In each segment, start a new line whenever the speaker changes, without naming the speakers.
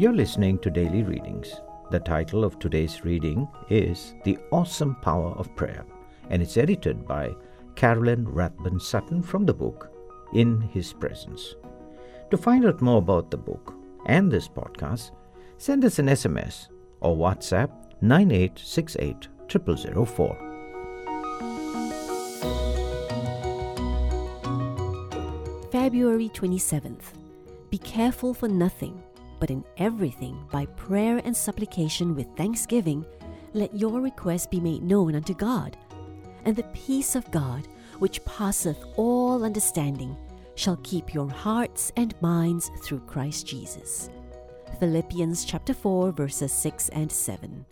You're listening to Daily Readings. The title of today's reading is The Awesome Power of Prayer, and it's edited by Carolyn Rathbun Sutton from the book In His Presence. To find out more about the book and this podcast, send us an SMS or WhatsApp 9868 0004.
February 27th. Be careful for nothing, but in everything, by prayer and supplication with thanksgiving, let your requests be made known unto God. And the peace of God, which passeth all understanding, shall keep your hearts and minds through Christ Jesus. Philippians chapter 4 verses 6 and 7.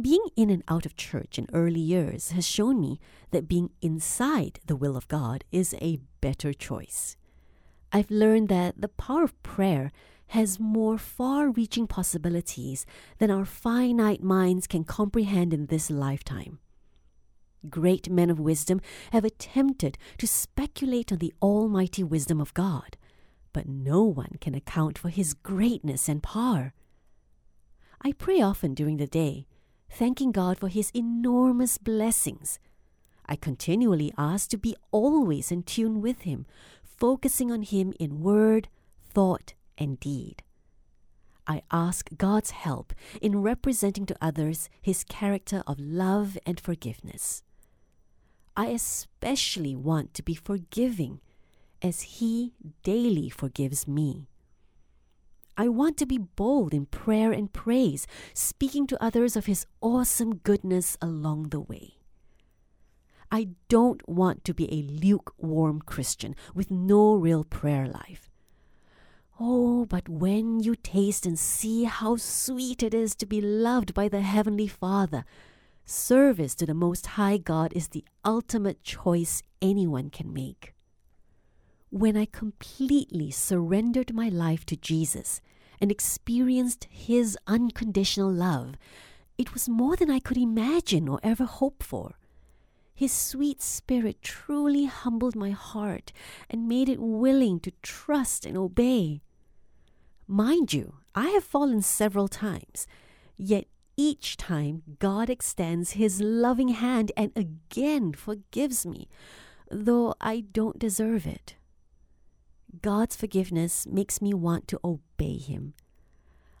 Being in and out of church in early years has shown me that being inside the will of God is a better choice. I've learned that the power of prayer has more far reaching possibilities than our finite minds can comprehend in this lifetime. Great men of wisdom have attempted to speculate on the almighty wisdom of God, but no one can account for his greatness and power. I pray often during the day thanking God for His enormous blessings. I continually ask to be always in tune with Him, focusing on Him in word, thought, and deed. I ask God's help in representing to others His character of love and forgiveness. I especially want to be forgiving as He daily forgives me. I want to be bold in prayer and praise, speaking to others of His awesome goodness along the way. I don't want to be a lukewarm Christian with no real prayer life. Oh, but when you taste and see how sweet it is to be loved by the Heavenly Father, service to the Most High God is the ultimate choice anyone can make. When I completely surrendered my life to Jesus and experienced His unconditional love, it was more than I could imagine or ever hope for. His sweet spirit truly humbled my heart and made it willing to trust and obey. Mind you, I have fallen several times, yet each time God extends His loving hand and again forgives me, though I don't deserve it. God's forgiveness makes me want to obey Him.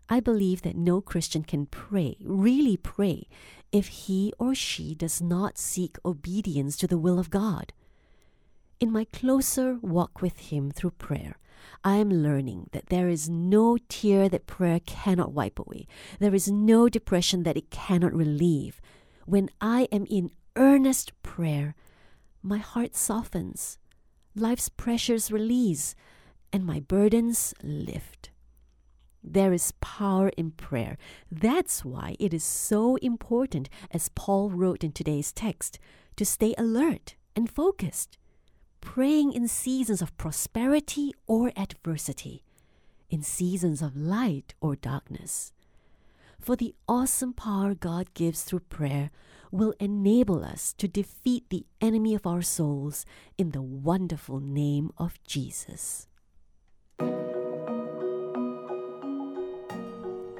I believe that no Christian can pray, really pray, if he or she does not seek obedience to the will of God. In my closer walk with Him through prayer, I am learning that there is no tear that prayer cannot wipe away. There is no depression that it cannot relieve. When I am in earnest prayer, my heart softens, life's pressures release, and my burdens lift. There is power in prayer. That's why it is so important, as Paul wrote in today's text, to stay alert and focused, praying in seasons of prosperity or adversity, in seasons of light or darkness. For the awesome power God gives through prayer will enable us to defeat the enemy of our souls in the wonderful name of Jesus.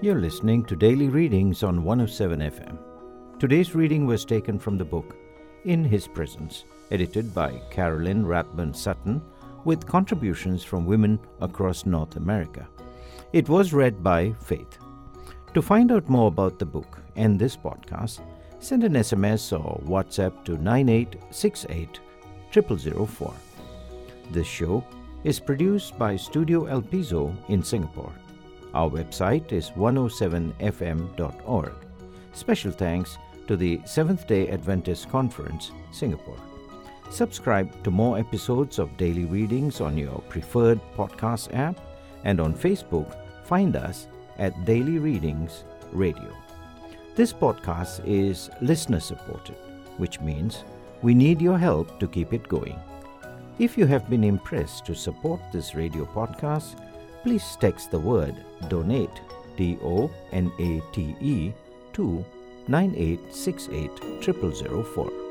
You're listening to Daily Readings on 107 FM. Today's reading was taken from the book In His Presence, edited by Carolyn Rathbun Sutton, with contributions from women across North America. It was read by Faith. To find out more about the book and this podcast, send an SMS or WhatsApp to 9868 0004. This show is produced by Studio El Piso in Singapore. Our website is 107fm.org. Special thanks to the Seventh day Adventist Conference, Singapore. Subscribe to more episodes of daily readings on your preferred podcast app and on Facebook, find us at Daily Readings Radio. This podcast is listener supported, which means we need your help to keep it going. If you have been impressed to support this radio podcast, please text the word donate D O N A T E to 9868 0004.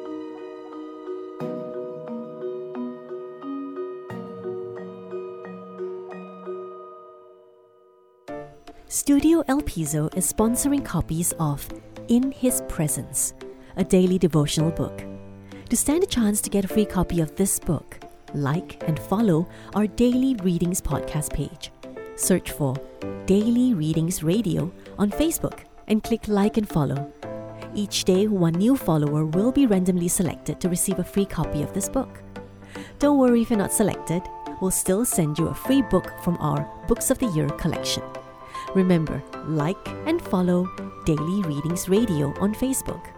Studio El Piso is sponsoring copies of In His Presence, a daily devotional book. To stand a chance to get a free copy of this book, like and follow our Daily Readings podcast page. Search for Daily Readings Radio on Facebook and click like and follow. Each day, one new follower will be randomly selected to receive a free copy of this book. Don't worry if you're not selected, we'll still send you a free book from our Books of the Year collection. Remember, like and follow Daily Readings Radio on Facebook.